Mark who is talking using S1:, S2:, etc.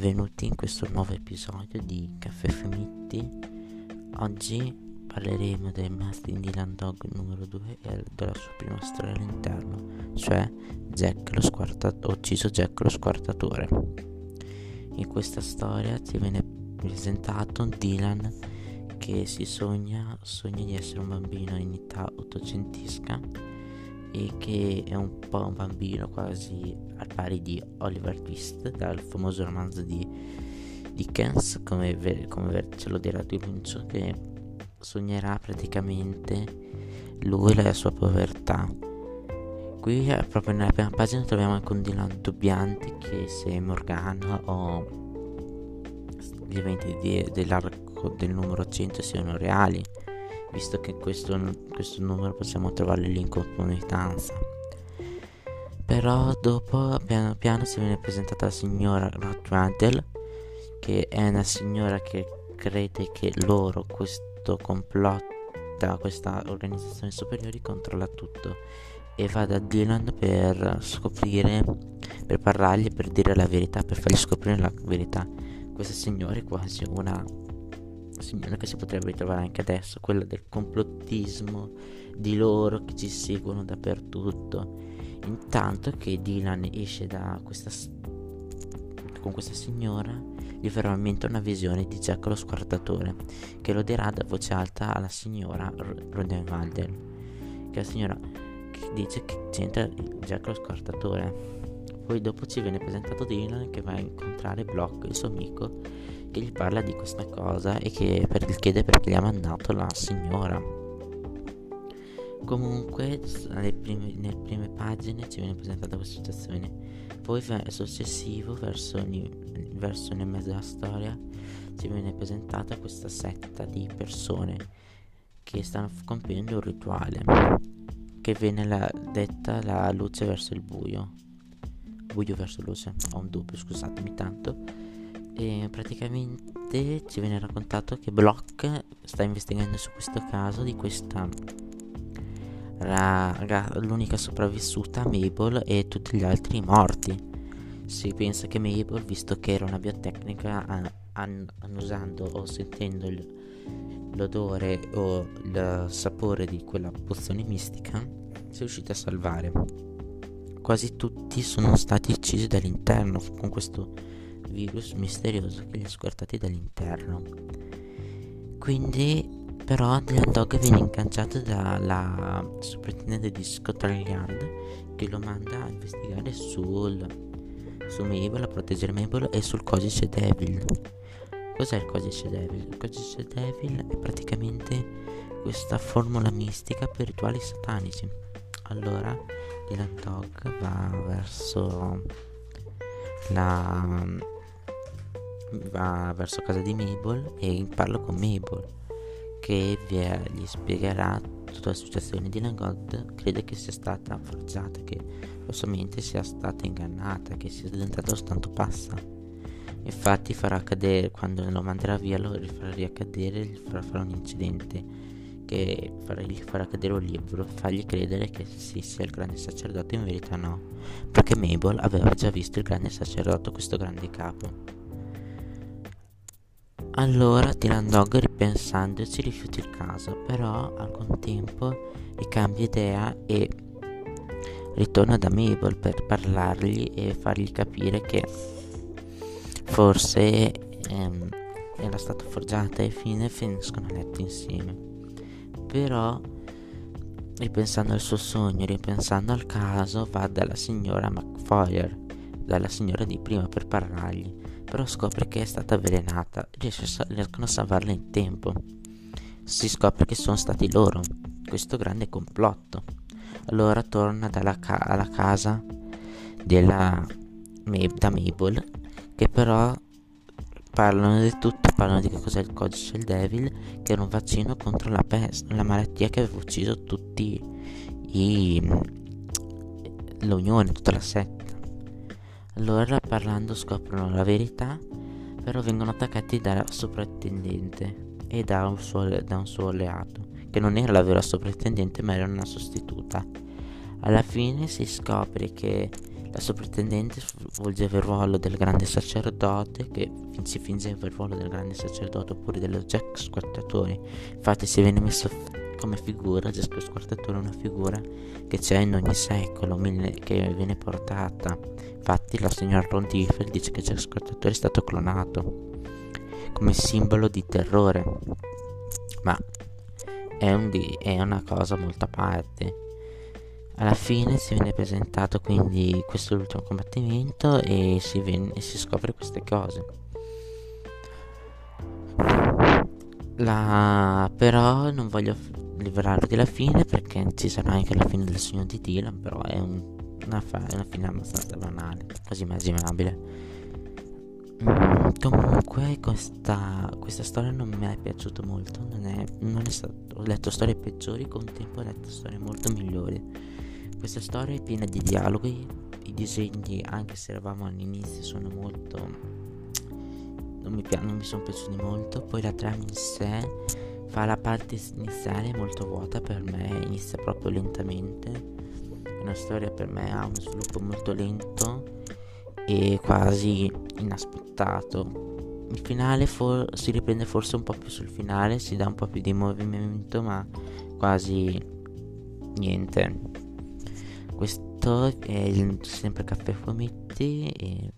S1: benvenuti in questo nuovo episodio di Caffè Fumetti. Oggi parleremo del Mastin di Landog numero 2 e della sua prima storia all'interno, cioè Jack lo squartatore, ucciso Jack lo squartatore. In questa storia ci viene presentato Dylan che si sogna, sogna di essere un bambino in età ottocentisca e che è un po' un bambino quasi al pari di Oliver Twist dal famoso romanzo di Dickens come, come ce lo dirà Diluncio che sognerà praticamente lui e la sua povertà. Qui proprio nella prima pagina troviamo anche un Dylan dubbiante che se Morgana o gli eventi di, dell'arco del numero 100 siano reali visto che questo, questo numero possiamo trovarlo in comunitanza. Però dopo piano piano si viene presentata la signora Rothwandel, che è una signora che crede che loro, questo complotta, questa organizzazione superiore controlla tutto e va da Dylan per scoprire, per parlargli, per dire la verità, per fargli scoprire la verità. Questa signora è quasi una signora che si potrebbe ritrovare anche adesso, quella del complottismo di loro che ci seguono dappertutto. Intanto che Dylan esce da questa con questa signora gli verrà in mente una visione di Jack lo squartatore che lo dirà da voce alta alla signora Rodenwalder che la signora che dice che c'entra Jack lo squartatore poi dopo ci viene presentato Dylan che va a incontrare Block il suo amico che gli parla di questa cosa e che per, chiede perché gli ha mandato la signora. Comunque, prime, nelle prime pagine ci viene presentata questa situazione. Poi, successivo, verso, verso nel mezzo della storia, ci viene presentata questa setta di persone che stanno compiendo un rituale che viene la, detta la luce verso il buio. Buio verso luce, ho un dubbio, scusatemi tanto e praticamente ci viene raccontato che Block sta investigando su questo caso di questa raga, l'unica sopravvissuta, Mabel, e tutti gli altri morti. Si pensa che Mabel, visto che era una biotecnica, annusando o sentendo il, l'odore o il sapore di quella pozione mistica, si è riuscita a salvare. Quasi tutti sono stati uccisi dall'interno con questo virus misterioso che li ha squartati dall'interno. Quindi però Dylan Dog viene incanciato dalla sovrintendente di Scotland Yard che lo manda a investigare sul, su Mabel, a proteggere Mabel e sul codice Devil. Cos'è il codice Devil? Il codice Devil è praticamente questa formula mistica per rituali satanici. Allora Dylan Dog va verso la va verso casa di Mabel e parla con Mabel che gli spiegherà tutta la situazione di God crede che sia stata forgiata che la sua mente sia stata ingannata che sia diventata soltanto passa infatti farà cadere quando lo manderà via lo rifarà riaccadere gli farà fare un incidente che farà, gli farà cadere un libro fargli credere che sì sia il grande sacerdote in verità no. Perché Mabel aveva già visto il grande sacerdote questo grande capo allora Dylan Dog ripensandoci rifiuta il caso, però al contempo ricambia idea e ritorna da Mabel per parlargli e fargli capire che forse ehm, era stata forgiata e fine finiscono a letto insieme. Però ripensando al suo sogno, ripensando al caso, va dalla signora McFoyer, dalla signora di prima per parlargli però scopre che è stata avvelenata, a, riescono a salvarla in tempo. Si scopre che sono stati loro, questo grande complotto. Allora torna ca- alla casa della, da Mabel, che però parlano di tutto, parlano di che cos'è il codice del Devil, che era un vaccino contro la peste, la malattia che aveva ucciso tutti i l'Unione, tutta la setta. Allora parlando scoprono la verità, però vengono attaccati dal soprattendente e da un, suo, da un suo alleato, che non era la vera soprattendente ma era una sostituta. Alla fine si scopre che La sovrintendente svolgeva il ruolo del grande sacerdote che si fingeva il ruolo del grande sacerdote oppure dello Jack Squartatore. Infatti si viene messo come figura, Jack Squartatore è una figura che c'è in ogni secolo, che viene portata. Infatti la signora Ron dice che Jack Squartatore è stato clonato come simbolo di terrore. Ma è, un di- è una cosa molto a parte. Alla fine si viene presentato quindi questo ultimo combattimento e si, viene, e si scopre queste cose. La... Però non voglio liberarvi della fine perché ci sarà anche la fine del sogno di Dylan, però è un, una, fa- una fine abbastanza banale, quasi immaginabile. Mm, comunque questa, questa, storia non mi è piaciuta molto, non è, non è stato, ho letto storie peggiori, con il tempo ho letto storie molto migliori. Questa storia è piena di dialoghi, i disegni, anche se eravamo all'inizio, sono molto... non mi, non mi sono piaciuti molto, poi la trama in sé fa la parte iniziale molto vuota per me, inizia proprio lentamente. Una storia per me ha uno sviluppo molto lento e quasi inaspettato. Il finale for- si riprende forse un po' più sul finale, si dà un po' più di movimento, ma quasi niente. Questo è sempre caffè fumetti e